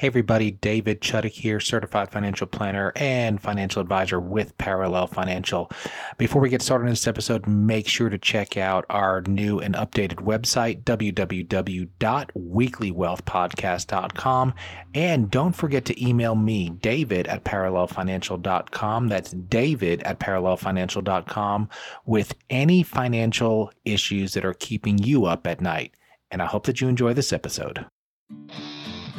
Hey, everybody, David Chuddick here, certified financial planner and financial advisor with Parallel Financial. Before we get started in this episode, make sure to check out our new and updated website, www.weeklywealthpodcast.com. And don't forget to email me, David at parallelfinancial.com. That's David at parallelfinancial.com with any financial issues that are keeping you up at night. And I hope that you enjoy this episode.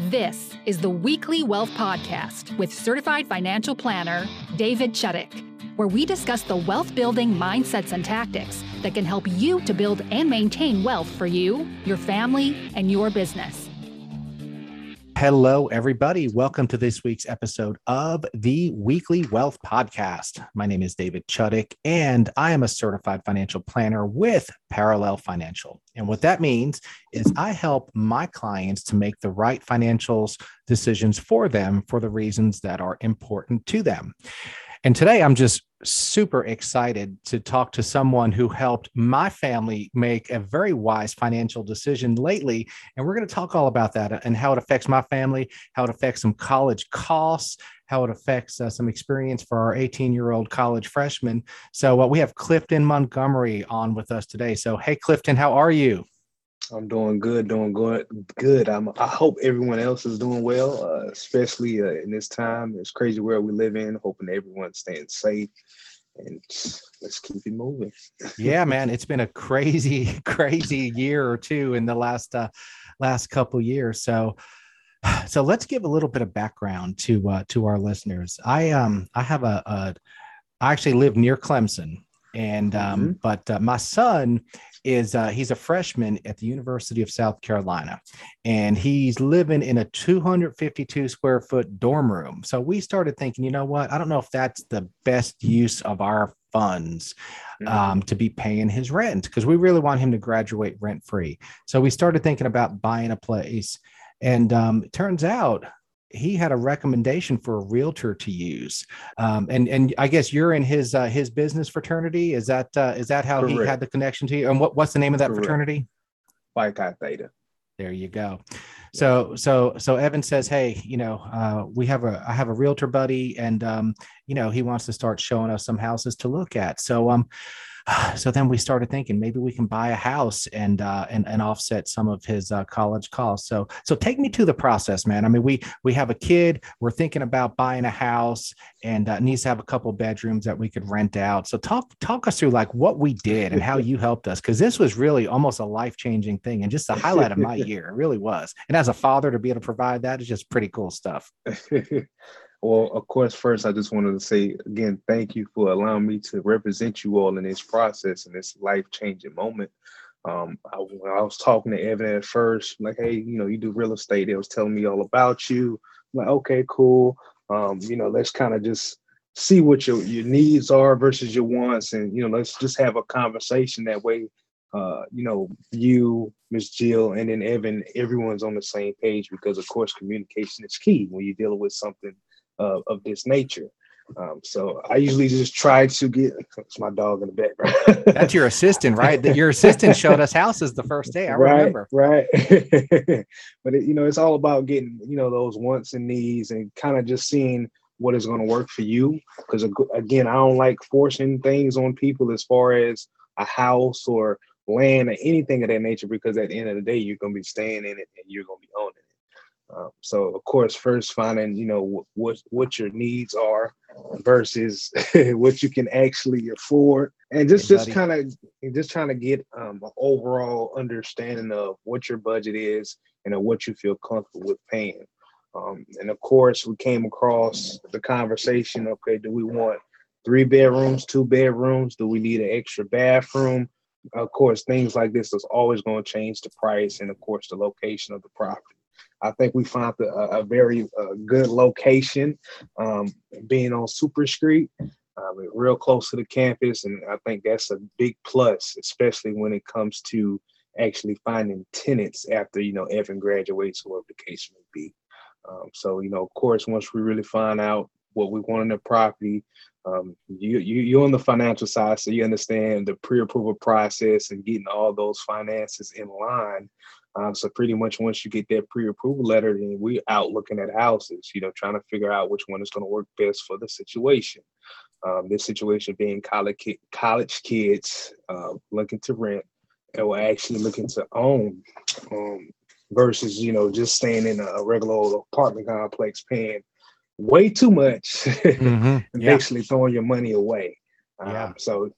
This is the Weekly Wealth Podcast with certified financial planner David Chuddick, where we discuss the wealth building mindsets and tactics that can help you to build and maintain wealth for you, your family, and your business. Hello, everybody. Welcome to this week's episode of the Weekly Wealth Podcast. My name is David Chuddick, and I am a certified financial planner with Parallel Financial. And what that means is I help my clients to make the right financials decisions for them for the reasons that are important to them. And today I'm just super excited to talk to someone who helped my family make a very wise financial decision lately. And we're going to talk all about that and how it affects my family, how it affects some college costs, how it affects uh, some experience for our 18 year old college freshman. So uh, we have Clifton Montgomery on with us today. So, hey, Clifton, how are you? I'm doing good, doing good, good. I'm, I hope everyone else is doing well, uh, especially uh, in this time, this crazy world we live in. Hoping everyone's staying safe, and let's keep it moving. yeah, man, it's been a crazy, crazy year or two in the last uh, last couple years. So, so let's give a little bit of background to uh, to our listeners. I um I have a, a I actually live near Clemson, and um, mm-hmm. but uh, my son is uh, he's a freshman at the University of South Carolina, and he's living in a 252 square foot dorm room. So we started thinking, you know what? I don't know if that's the best use of our funds um, mm-hmm. to be paying his rent because we really want him to graduate rent free. So we started thinking about buying a place, and um, it turns out he had a recommendation for a realtor to use. Um, and and I guess you're in his uh, his business fraternity. Is that uh, is that how Correct. he had the connection to you? And what, what's the name of that Correct. fraternity? Phi Chi Theta. There you go. So so so Evan says, hey, you know, uh, we have a I have a realtor buddy, and um, you know, he wants to start showing us some houses to look at. So um, so then we started thinking maybe we can buy a house and uh, and and offset some of his uh, college costs. So so take me to the process, man. I mean, we we have a kid. We're thinking about buying a house and uh, needs to have a couple bedrooms that we could rent out. So talk talk us through like what we did and how you helped us because this was really almost a life changing thing and just the highlight of my year. It really was. And as a father, to be able to provide that is just pretty cool stuff. Well, of course, first, I just wanted to say again, thank you for allowing me to represent you all in this process and this life changing moment. Um, I, when I was talking to Evan at first, like, hey, you know, you do real estate. They was telling me all about you. I'm like, okay, cool. Um, you know, let's kind of just see what your your needs are versus your wants, and you know, let's just have a conversation that way. Uh, you know, you, Miss Jill, and then Evan, everyone's on the same page because, of course, communication is key when you're dealing with something of, of this nature. Um, so I usually just try to get it's my dog in the background. That's your assistant, right? That Your assistant showed us houses the first day. I right, remember. Right. but it, you know, it's all about getting, you know, those wants and needs and kind of just seeing what is going to work for you. Because again, I don't like forcing things on people as far as a house or land or anything of that nature, because at the end of the day, you're going to be staying in it and you're going to be owning it. Um, so of course, first finding you know what what your needs are versus what you can actually afford, and just hey, just kind of just trying to get um, an overall understanding of what your budget is and of what you feel comfortable with paying. Um, and of course, we came across the conversation. Okay, do we want three bedrooms, two bedrooms? Do we need an extra bathroom? Of course, things like this is always going to change the price and, of course, the location of the property. I think we found a, a very uh, good location, um, being on Super Street, um, real close to the campus, and I think that's a big plus, especially when it comes to actually finding tenants after you know Evan graduates, or whatever the case may be. Um, so you know, of course, once we really find out what we want in the property, um, you you you're on the financial side, so you understand the pre-approval process and getting all those finances in line Um, so pretty much once you get that pre-approval letter, then we're out looking at houses, you know, trying to figure out which one is going to work best for the situation. Um, this situation being college ki- college kids uh, looking to rent and we're actually looking to own um, versus you know just staying in a regular old apartment complex paying way too much mm-hmm. and yeah. basically throwing your money away. Yeah. Um, so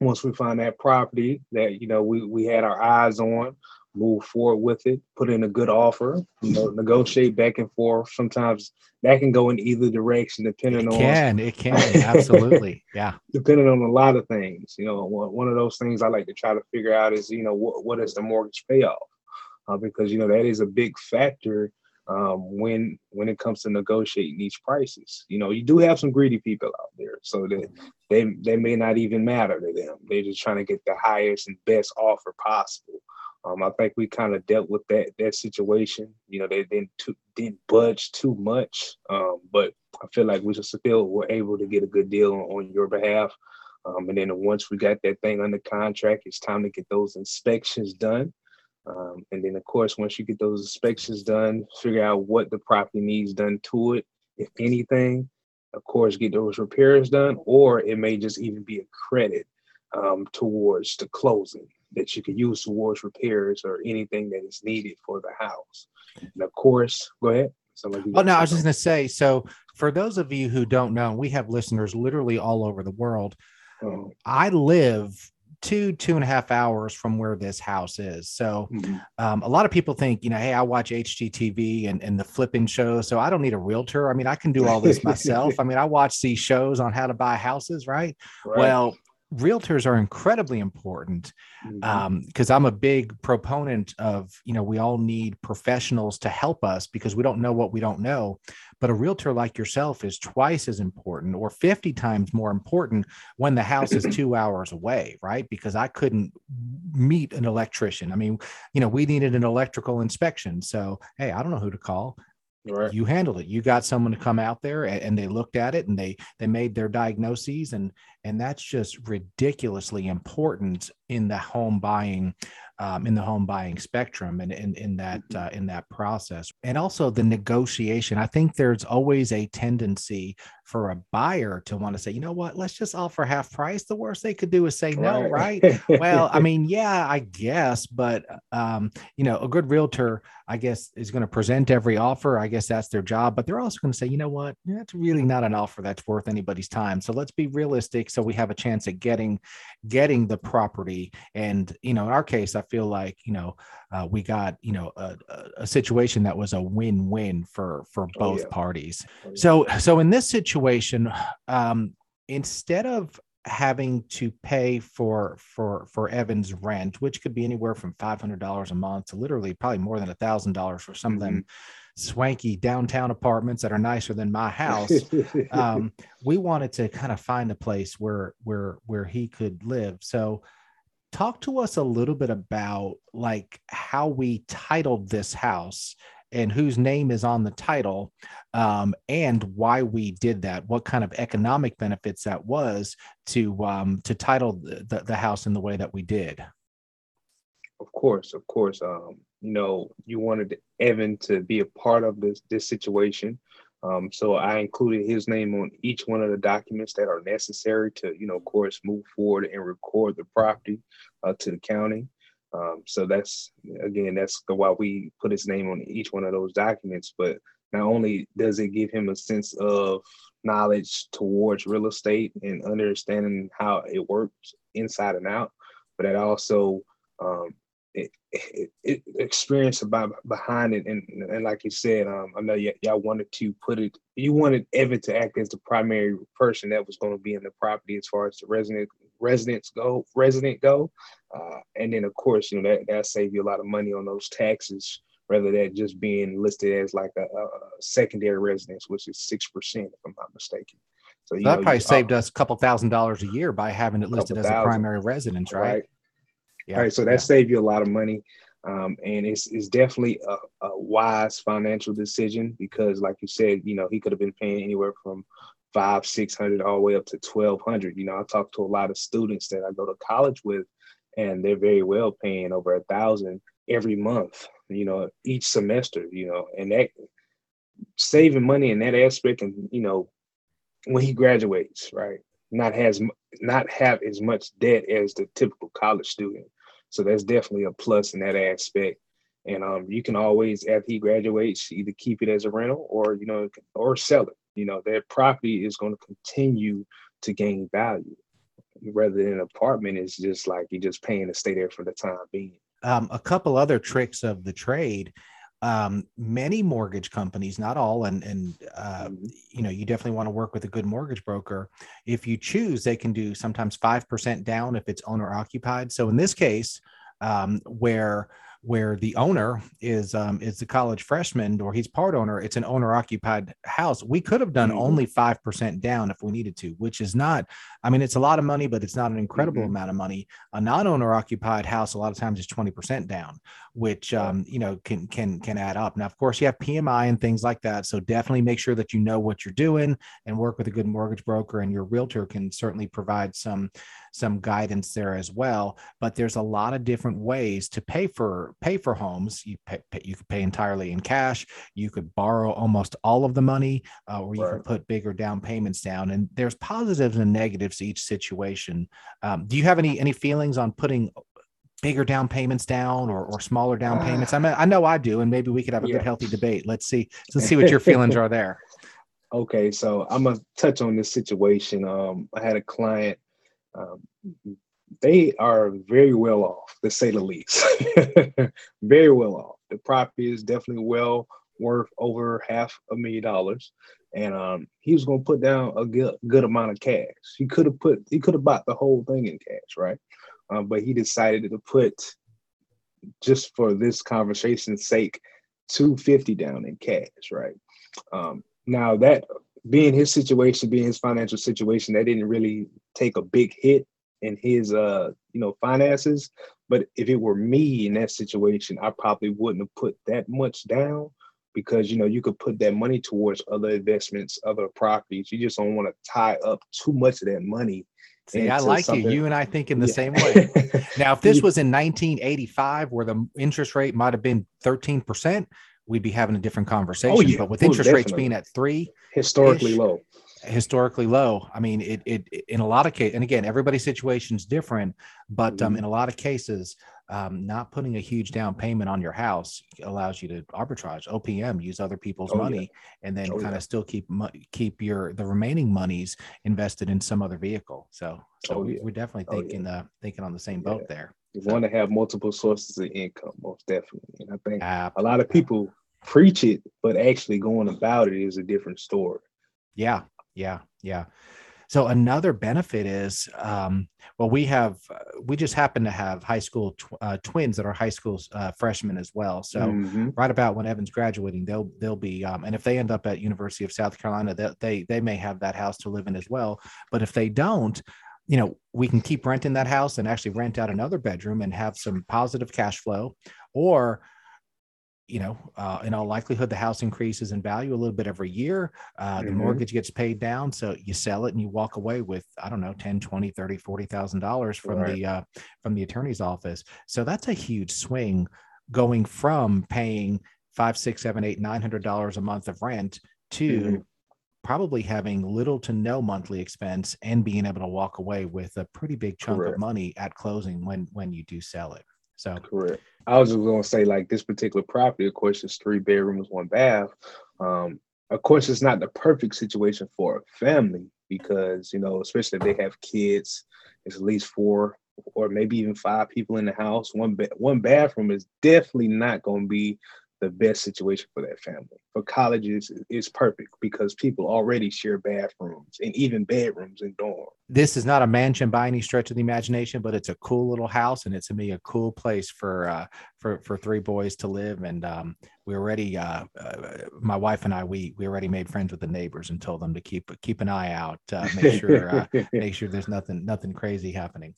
once we find that property that you know we we had our eyes on, move forward with it, put in a good offer, you know, negotiate back and forth. Sometimes that can go in either direction depending it on can it can absolutely yeah depending on a lot of things you know one of those things i like to try to figure out is you know what, what is the mortgage payoff uh, because you know that is a big factor um, when when it comes to negotiating these prices. You know, you do have some greedy people out there, so that they they may not even matter to them. They're just trying to get the highest and best offer possible. Um, I think we kind of dealt with that that situation. You know, they didn't too, didn't budge too much, um, but I feel like we just still were able to get a good deal on, on your behalf. Um, and then once we got that thing under contract, it's time to get those inspections done. Um, and then, of course, once you get those inspections done, figure out what the property needs done to it, if anything. Of course, get those repairs done, or it may just even be a credit um, towards the closing that you can use towards repairs or anything that is needed for the house. And of course, go ahead. Like oh no, I was just going to say. So, for those of you who don't know, we have listeners literally all over the world. Oh. I live two two and a half hours from where this house is so mm-hmm. um, a lot of people think you know hey i watch hgtv and, and the flipping shows so i don't need a realtor i mean i can do all this myself i mean i watch these shows on how to buy houses right, right. well realtors are incredibly important because mm-hmm. um, I'm a big proponent of you know we all need professionals to help us because we don't know what we don't know. But a realtor like yourself is twice as important or 50 times more important when the house is two hours away, right? Because I couldn't meet an electrician. I mean, you know, we needed an electrical inspection. So, hey, I don't know who to call. Right. You handled it. You got someone to come out there and, and, they looked at it and they they made their diagnoses and and that's just ridiculously important in the home buying um, in the home buying spectrum and in, in that mm-hmm. uh, in that process and also the negotiation i think there's always a tendency for a buyer to want to say you know what? Let's just offer half price. The worst they could do is say no right, right? well i mean yeah i guess but um, you know a good realtor i guess is going to present every offer. I guess that's their job but they're also going to say you know what? That's really not an offer that's worth anybody's time so let's be realistic so we have a chance at getting getting the property. And you know in our case i feel like you know uh, we got you know a, a, situation that was a win-win for for oh, both oh, yeah. parties. Oh, yeah. so so in this situation um instead of having to pay for for for Evan's rent, which could be anywhere from five hundred dollars a month to literally probably more than a thousand dollars for some mm-hmm. of them mm-hmm. swanky downtown apartments that are nicer than my house. um, we wanted to kind of find a place where where where he could live. So talk to us a little bit about like how we titled this house and whose name is on the title um, and why we did that what kind of economic benefits that was to um, to title the, the house in the way that we did of course of course um, you know you wanted evan to be a part of this this situation um, so I included his name on each one of the documents that are necessary to, you know, of course, move forward and record the property uh, to the county. Um, so that's again, that's why we put his name on each one of those documents. But not only does it give him a sense of knowledge towards real estate and understanding how it works inside and out, but it also um, it, it, it, experience about behind it, and, and like you said, um, I know y- y'all wanted to put it. You wanted Evan to act as the primary person that was going to be in the property as far as the resident residents go, resident go, uh, and then of course you know that that save you a lot of money on those taxes rather than just being listed as like a, a secondary residence, which is six percent if I'm not mistaken. So, so that know, probably saved uh, us a couple thousand dollars a year by having it listed as a primary residence, right? right? Yeah. All right. So that yeah. saved you a lot of money. Um, and it's, it's definitely a, a, wise financial decision because, like you said, you know, he could have been paying anywhere from five, six hundred all the way up to twelve hundred. You know, I talk to a lot of students that I go to college with, and they're very well paying over a thousand every month, you know, each semester, you know, and that saving money in that aspect and you know when he graduates, right? Not has not have as much debt as the typical college student. So that's definitely a plus in that aspect. And um, you can always, after he graduates, either keep it as a rental or you know, or sell it. You know, that property is going to continue to gain value, rather than an apartment is just like you're just paying to stay there for the time being. Um, a couple other tricks of the trade um, many mortgage companies, not all, and and uh, mm-hmm. you know you definitely want to work with a good mortgage broker. If you choose, they can do sometimes five percent down if it's owner occupied. So in this case, um, where where the owner is um, is the college freshman or he's part owner. It's an owner occupied house. We could have done mm-hmm. only five percent down if we needed to, which is not. I mean, it's a lot of money, but it's not an incredible mm-hmm. amount of money. A non owner occupied house a lot of times is twenty percent down, which um, you know can can can add up. Now, of course, you have PMI and things like that. So definitely make sure that you know what you're doing and work with a good mortgage broker. And your realtor can certainly provide some some guidance there as well. But there's a lot of different ways to pay for pay for homes. You pay, pay you could pay entirely in cash. You could borrow almost all of the money, uh, or you right. could put bigger down payments down. And there's positives and negatives to each situation. Um, do you have any any feelings on putting bigger down payments down or, or smaller down payments? I mean, I know I do, and maybe we could have a yeah. good healthy debate. Let's see. Let's see what your feelings are there. Okay, so I'm gonna touch on this situation. Um, I had a client um, they are very well off, to say the least. very well off. The property is definitely well worth over half a million dollars, and um, he was going to put down a good, good amount of cash. He could have put, he could have bought the whole thing in cash, right? Um, but he decided to put, just for this conversation's sake, two fifty down in cash, right? Um, now that being his situation, being his financial situation, that didn't really take a big hit in his uh you know finances. But if it were me in that situation, I probably wouldn't have put that much down because you know you could put that money towards other investments, other properties. You just don't want to tie up too much of that money. See, I like something. you. You and I think in the yeah. same way. now, if this was in 1985, where the interest rate might have been 13 percent, we'd be having a different conversation. Oh, yeah. But with interest rates being at three, historically low, historically low. I mean, it, it, in a lot of cases, and again, everybody's situation is different, but um, mm-hmm. um, in a lot of cases, um, not putting a huge down payment on your house allows you to arbitrage OPM, use other people's oh, money, yeah. and then oh, kind of yeah. still keep keep your the remaining monies invested in some other vehicle. So, so oh, we, are definitely oh, thinking uh, thinking on the same boat there. You want to have multiple sources of income, most definitely. And I think Absolutely. a lot of people preach it, but actually going about it is a different story. Yeah, yeah, yeah. So another benefit is, um, well, we have we just happen to have high school tw- uh, twins that are high school uh, freshmen as well. So mm-hmm. right about when Evan's graduating, they'll they'll be, um, and if they end up at University of South Carolina, they, they they may have that house to live in as well. But if they don't, you know, we can keep renting that house and actually rent out another bedroom and have some positive cash flow, or you know, uh, in all likelihood, the house increases in value a little bit every year. Uh, the mm-hmm. mortgage gets paid down. So you sell it and you walk away with, I don't know, 10, 20, 30, $40,000 from right. the, uh, from the attorney's office. So that's a huge swing going from paying five, six, seven, eight, nine hundred dollars a month of rent to mm-hmm. Probably having little to no monthly expense and being able to walk away with a pretty big chunk Correct. of money at closing when, when you do sell it. So correct. I was just gonna say like this particular property, of course, is three bedrooms, one bath. Um, of course, it's not the perfect situation for a family because you know, especially if they have kids, it's at least four or maybe even five people in the house. One ba- one bathroom is definitely not going to be the best situation for that family. For colleges, it's perfect because people already share bathrooms and even bedrooms and dorms. This is not a mansion by any stretch of the imagination, but it's a cool little house, and it's to me a cool place for uh, for for three boys to live. And um, we already, uh, uh, my wife and I, we we already made friends with the neighbors and told them to keep keep an eye out, uh, make sure uh, make sure there's nothing nothing crazy happening.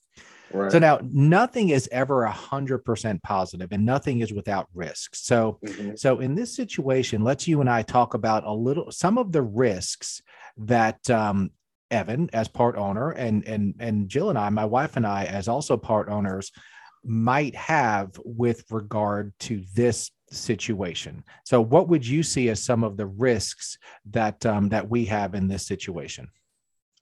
Right. So now nothing is ever a hundred percent positive and nothing is without risks. So, mm-hmm. so in this situation, let's you and I talk about a little, some of the risks that, um, Evan as part owner and, and, and Jill and I, my wife and I, as also part owners, might have with regard to this situation. So, what would you see as some of the risks that um, that we have in this situation?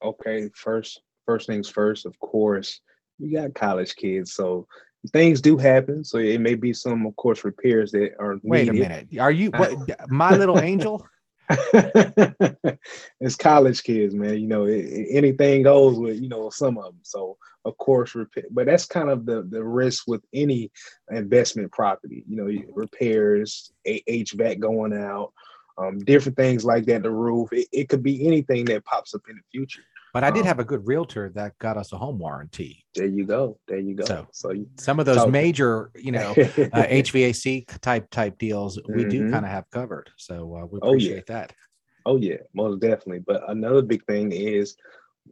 Okay, first first things first. Of course, you got college kids, so things do happen. So it may be some, of course, repairs that are. Wait needed. a minute. Are you what, uh, my little angel? it's college kids, man. You know, it, anything goes with you know some of them. So of course, repair, but that's kind of the the risk with any investment property. You know, repairs, HVAC going out, um, different things like that. The roof. It, it could be anything that pops up in the future. But I did um, have a good realtor that got us a home warranty. There you go. There you go. So, so you, some of those so, major, you know, uh, HVAC type type deals, we mm-hmm. do kind of have covered. So uh, we appreciate oh, yeah. that. Oh yeah, most definitely. But another big thing is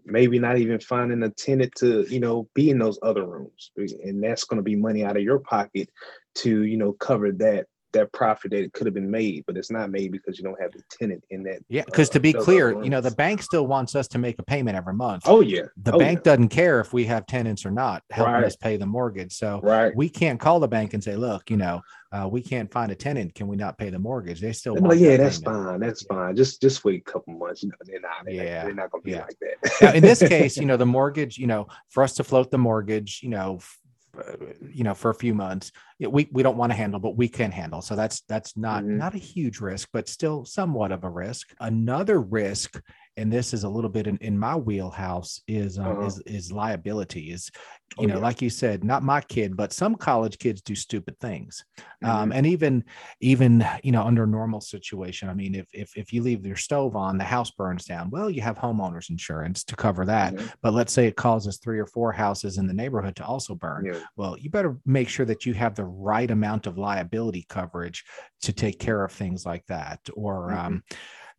maybe not even finding a tenant to you know be in those other rooms, and that's going to be money out of your pocket to you know cover that that profit that could have been made, but it's not made because you don't have the tenant in that. Yeah, because uh, to be clear, you know, the bank still wants us to make a payment every month. Oh yeah, the oh, bank yeah. doesn't care if we have tenants or not helping right. us pay the mortgage. So right. we can't call the bank and say, look, you know, uh, we can't find a tenant. Can we not pay the mortgage? They still want. yeah, that that's payment. fine. That's yeah. fine. Just just wait a couple months. You know, they're not. They're yeah, not, they're not gonna be yeah. like that. now, in this case, you know, the mortgage. You know, for us to float the mortgage, you know, you know for a few months we, we don't want to handle but we can handle so that's that's not mm-hmm. not a huge risk but still somewhat of a risk another risk and this is a little bit in, in my wheelhouse is um, uh-huh. is is liability is you oh, know yeah. like you said not my kid but some college kids do stupid things um, mm-hmm. um, and even even you know under normal situation i mean if, if if you leave your stove on the house burns down well you have homeowners insurance to cover that mm-hmm. but let's say it causes three or four houses in the neighborhood to also burn yeah. well you better make sure that you have the right amount of liability coverage to take care of things like that or mm-hmm. um,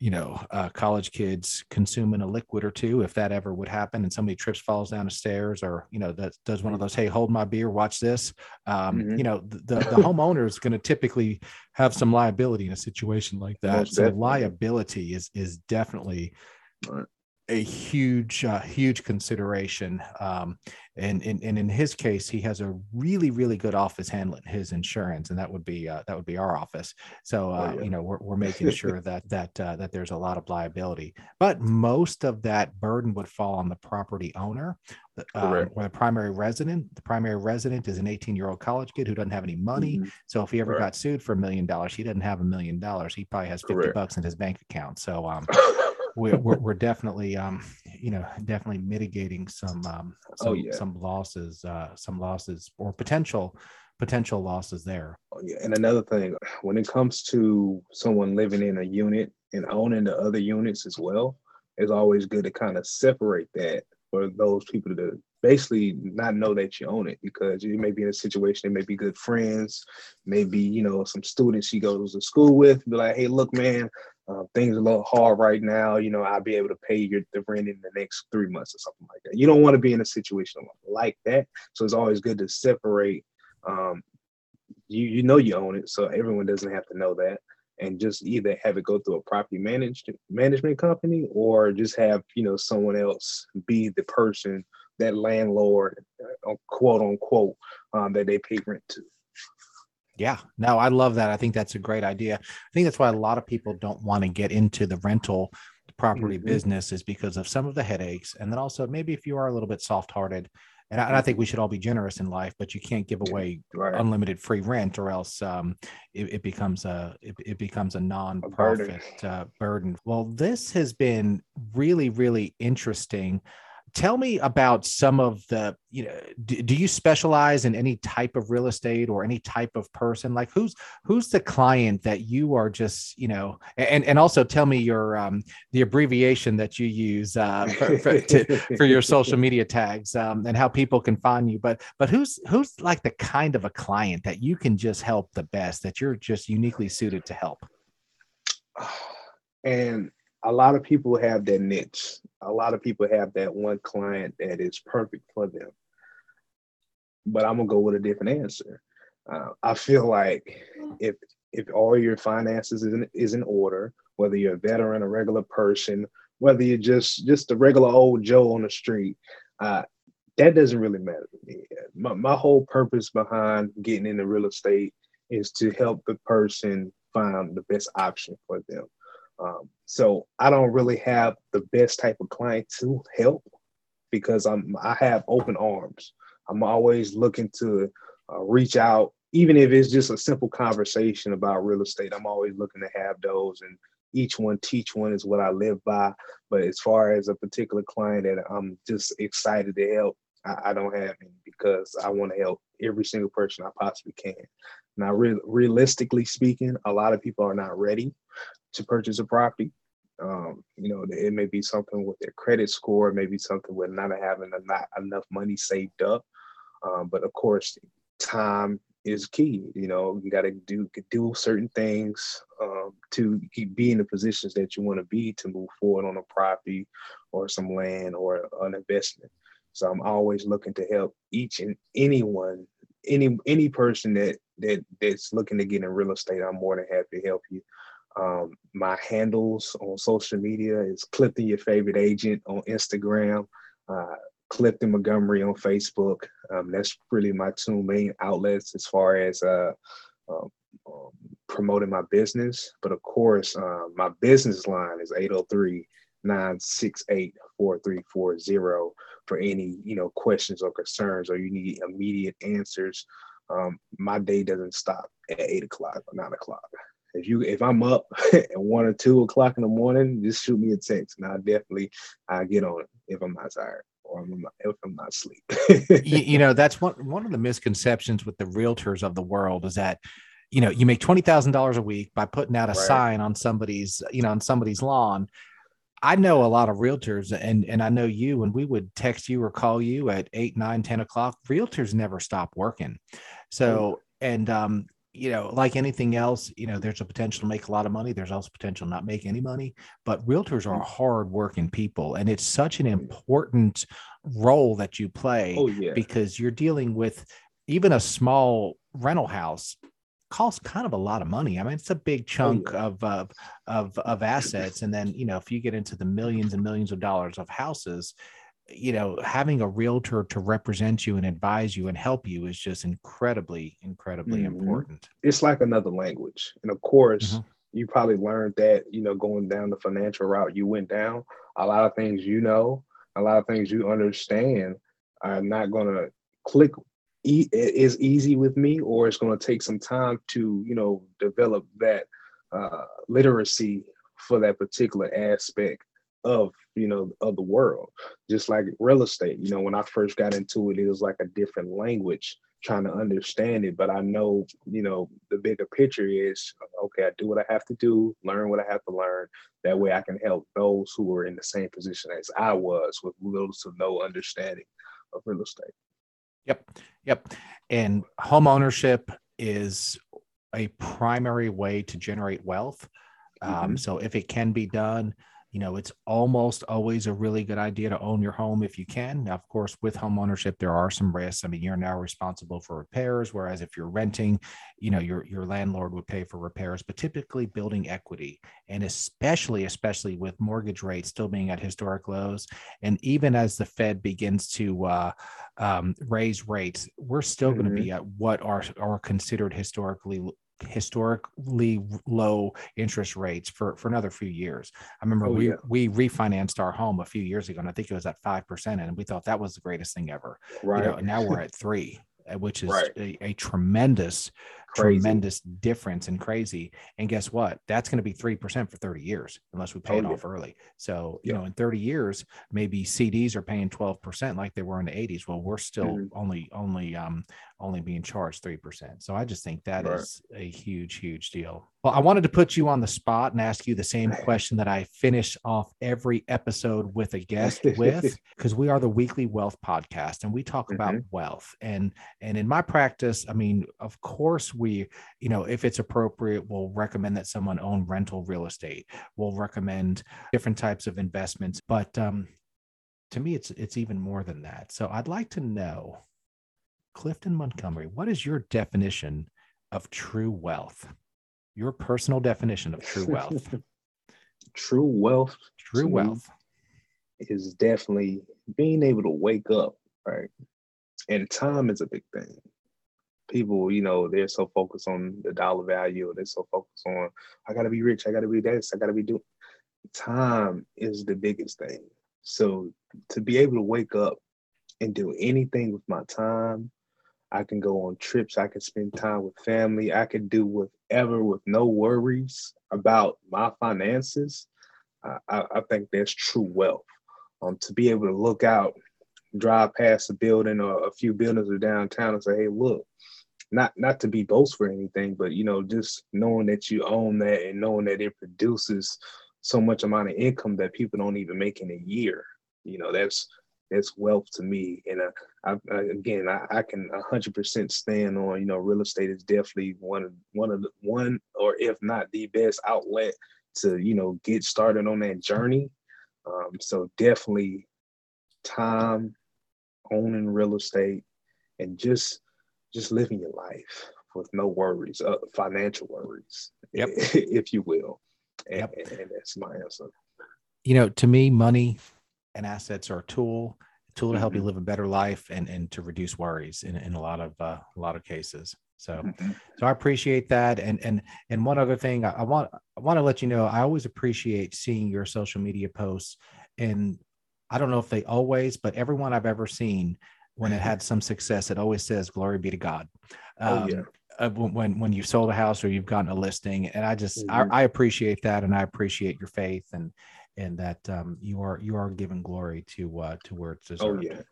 you know, uh, college kids consuming a liquid or two, if that ever would happen, and somebody trips, falls down the stairs, or you know, that does one of those, hey, hold my beer, watch this. Um, mm-hmm. You know, the the, homeowner is going to typically have some liability in a situation like that. Most so definitely. liability is is definitely a huge, uh, huge consideration. Um, and, and, and in his case, he has a really, really good office handling his insurance, and that would be uh, that would be our office. So uh, oh, yeah. you know, we're, we're making sure that that uh, that there's a lot of liability, but most of that burden would fall on the property owner um, or the primary resident. The primary resident is an 18 year old college kid who doesn't have any money. Mm-hmm. So if he ever got sued for a million dollars, he doesn't have a million dollars. He probably has 50 Correct. bucks in his bank account. So um, we're, we're, we're, definitely um, you know definitely mitigating some um, oh, some, oh, yeah. some losses uh, some losses or potential potential losses there oh, yeah. and another thing when it comes to someone living in a unit and owning the other units as well it's always good to kind of separate that for those people to basically not know that you own it because you may be in a situation, they may be good friends, maybe, you know, some students she goes to school with, be like, hey, look, man, uh, things are a little hard right now. You know, I'll be able to pay your the rent in the next three months or something like that. You don't want to be in a situation like that. So it's always good to separate. Um, you you know you own it, so everyone doesn't have to know that, and just either have it go through a property managed management company or just have you know someone else be the person that landlord, uh, quote unquote, um, that they pay rent to. Yeah, no, I love that. I think that's a great idea. I think that's why a lot of people don't want to get into the rental property mm-hmm. business is because of some of the headaches. And then also maybe if you are a little bit soft hearted, and I, and I, think we should all be generous in life, but you can't give away right. unlimited free rent, or else um, it, it, becomes a it, it becomes a non-profit a burden. Uh, burden. Well, this has been really really interesting tell me about some of the you know do, do, you specialize in any type of real estate or any type of person? Like who's who's the client that you are just you know and and also tell me your um the abbreviation that you use uh for, for, to, for your social media tags um and how people can find you. But but who's who's like the kind of a client that you can just help the best that you're just uniquely suited to help? And a lot of people have their niche. A lot of people have that one client that is perfect for them. But I'm gonna go with a different answer. Uh, I feel like if if all your finances is in, is in order, whether you're a veteran, a regular person, whether you're just just a regular old Joe on the street, uh, that doesn't really matter to me. My, my whole purpose behind getting into real estate is to help the person find the best option for them. Um, so I don't really have the best type of client to help because I'm I have open arms. I'm always looking to uh, reach out, even if it's just a simple conversation about real estate. I'm always looking to have those, and each one teach one is what I live by. But as far as a particular client that I'm just excited to help, I, I don't have any because I want to help every single person I possibly can. Now, re- realistically speaking, a lot of people are not ready to purchase a property. Um, you know, it may be something with their credit score, maybe something with not having a, not enough money saved up. Um, but of course, time is key. You know, you got to do do certain things um, to be in the positions that you want to be to move forward on a property or some land or an investment. So I'm always looking to help each and anyone, any any person that that that's looking to get in real estate. I'm more than happy to help you. Um, my handles on social media is Clifton Your Favorite Agent on Instagram, uh, Clifton Montgomery on Facebook. Um, that's really my two main outlets as far as uh, um, um promoting my business. But of course, uh, my business line is 803 968 4340 for any you know questions or concerns or you need immediate answers um, my day doesn't stop at eight o'clock or nine o'clock if you if i'm up at one or two o'clock in the morning just shoot me a text and i definitely i get on it if i'm not tired or if i'm not asleep you, you know that's one one of the misconceptions with the realtors of the world is that you know you make $20000 a week by putting out a right. sign on somebody's you know on somebody's lawn I know a lot of realtors and and I know you and we would text you or call you at eight, nine, 10 o'clock. Realtors never stop working. So, and um, you know, like anything else, you know, there's a potential to make a lot of money. There's also potential not make any money, but realtors are mm. hard working people. And it's such an important role that you play oh, yeah. because you're dealing with even a small rental house costs kind of a lot of money. I mean, it's a big oh, chunk oh, yeah. of, of of of assets, and then you know, if you get into the millions and millions of dollars of houses, you know, having a realtor to represent you and advise you and help you is just incredibly, incredibly mm-hmm. important. It's like another language, and of course. Mm-hmm. You probably learned that, you know, going down the financial route you went down. A lot of things you know, a lot of things you understand are not going to click e- is easy with me, or it's going to take some time to, you know, develop that uh, literacy for that particular aspect of you know of the world just like real estate you know when i first got into it it was like a different language trying to understand it but i know you know the bigger picture is okay i do what i have to do learn what i have to learn that way i can help those who are in the same position as i was with little to no understanding of real estate Yep. Yep. And home ownership is a primary way to generate wealth. Um, mm-hmm. so if it can be done, you know it's almost always a really good idea to own your home if you can now, of course with home ownership there are some risks i mean you're now responsible for repairs whereas if you're renting you know your your landlord would pay for repairs but typically building equity and especially especially with mortgage rates still being at historic lows and even as the fed begins to uh, um, raise rates we're still mm-hmm. going to be at what are are considered historically historically low interest rates for for another few years. I remember oh, we yeah. we refinanced our home a few years ago, and I think it was at five percent, and we thought that was the greatest thing ever. Right. You know, now we're at three, uh, which is right. a, a, tremendous crazy. tremendous difference and crazy. And guess what? That's going to be 3% for 30 years unless we pay oh, it yeah. off early. So, you know, in 30 years, maybe CDs are paying 12% like they were in the 80s. Well, we're still mm-hmm. only, only, um, only being charged 3%. So I just think that right. is a huge, huge deal. Well, I wanted to put you on the spot and ask you the same question that I finish off every episode with a guest with, because we are the weekly wealth podcast and we talk mm-hmm. about wealth. And and in my practice, I mean, of course we, you know, if it's appropriate, we'll recommend that someone own rental real estate. We'll recommend different types of investments. But um, to me, it's it's even more than that. So I'd like to know, Clifton Montgomery, what is your definition of true wealth? Your personal definition of true wealth. true wealth. True wealth is definitely being able to wake up right? And time is a big thing. People, you know, they're so focused on the dollar value, they're so focused on, I gotta be rich, I gotta be this, I gotta be doing. Time is the biggest thing. So to be able to wake up and do anything with my time, I can go on trips, I can spend time with family, I can do whatever with no worries about my finances. I, I think that's true wealth. Um, to be able to look out drive past a building or a few buildings or downtown and say, hey, look, not not to be boastful or anything, but you know, just knowing that you own that and knowing that it produces so much amount of income that people don't even make in a year. You know, that's that's wealth to me. And uh, I, I, again, I, I can hundred percent stand on. You know, real estate is definitely one of one of the one or if not the best outlet to you know get started on that journey. Um, so definitely time owning real estate and just just living your life with no worries, uh, financial worries, yep. if you will. And, yep. and that's my answer. You know, to me, money and assets are a tool, a tool to help mm-hmm. you live a better life and and to reduce worries in, in a lot of uh, a lot of cases. So, mm-hmm. so I appreciate that. And and and one other thing, I, I want I want to let you know, I always appreciate seeing your social media posts and I don't know if they always, but everyone I've ever seen when it had some success, it always says "Glory be to God." Um, oh, yeah. Uh, when when you sold a house or you've gotten a listing, and I just mm-hmm. I, I, appreciate that, and I appreciate your faith and and that um, you are you are giving glory to uh, to where it's deserved. Oh yeah,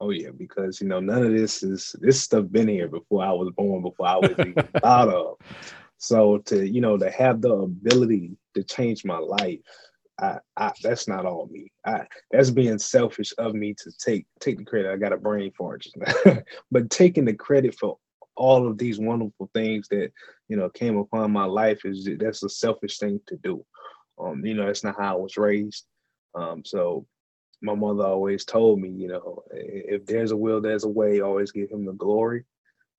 oh yeah, because you know none of this is this stuff been here before I was born, before I was even thought of. So to you know to have the ability to change my life I, I that's not all me. I that's being selfish of me to take take the credit. I got a brain for just now. but taking the credit for all of these wonderful things that you know came upon my life is that's a selfish thing to do. Um, you know, that's not how I was raised. Um, so my mother always told me, you know, if there's a will, there's a way. Always give him the glory.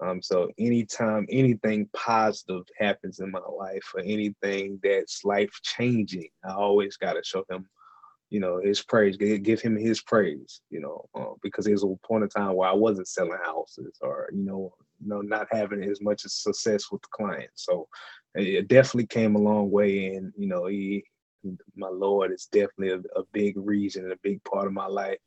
Um, so anytime anything positive happens in my life or anything that's life changing, I always got to show him, you know, his praise, give him his praise, you know, uh, because there's a point in time where I wasn't selling houses or, you know, you know, not having as much success with the clients. So it definitely came a long way. And, you know, he, my Lord is definitely a, a big reason and a big part of my life.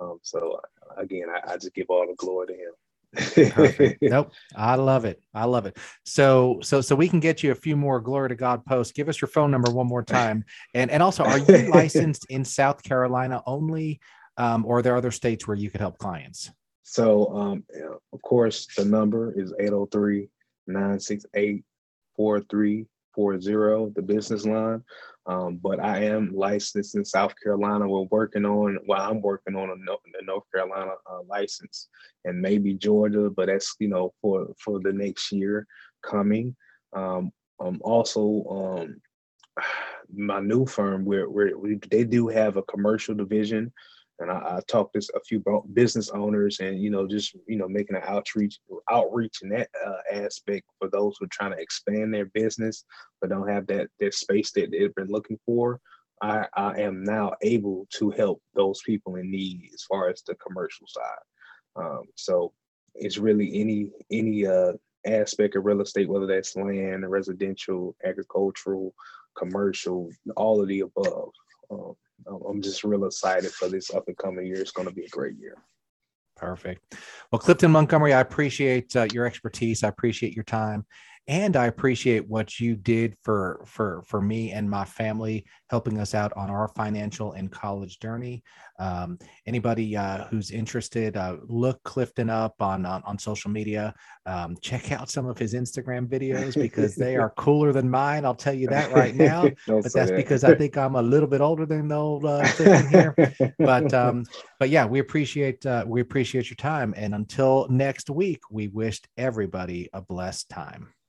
Um, so again, I, I just give all the glory to him. Nope. I love it. I love it. So so so we can get you a few more glory to God posts. Give us your phone number one more time. And and also are you licensed in South Carolina only? Um, or are there other states where you could help clients? So um of course the number is 803 968 4340, the business line. Um, but I am licensed in South Carolina. We're working on, well, I'm working on a, North Carolina uh, license and maybe Georgia, but that's, you know, for, for the next year coming. Um, um, also, um, my new firm, where, where we, they do have a commercial division and I, I talked to a few business owners and you know just you know making an outreach outreach in that uh, aspect for those who are trying to expand their business but don't have that that space that they've been looking for. I, I am now able to help those people in need as far as the commercial side. Um, so it's really any any uh, aspect of real estate whether that's land residential agricultural commercial all of the above. Um, I'm just real excited for this up and coming year. It's going to be a great year. Perfect. Well, Clifton Montgomery, I appreciate uh, your expertise. I appreciate your time and I appreciate what you did for for for me and my family, helping us out on our financial and college journey. Um, anybody uh, who's interested, uh, look Clifton up on on, on social media. Um, check out some of his Instagram videos because they are cooler than mine. I'll tell you that right now. but that's that. because I think I'm a little bit older than the old uh, here. but um, but yeah, we appreciate uh, we appreciate your time. And until next week, we wished everybody a blessed time.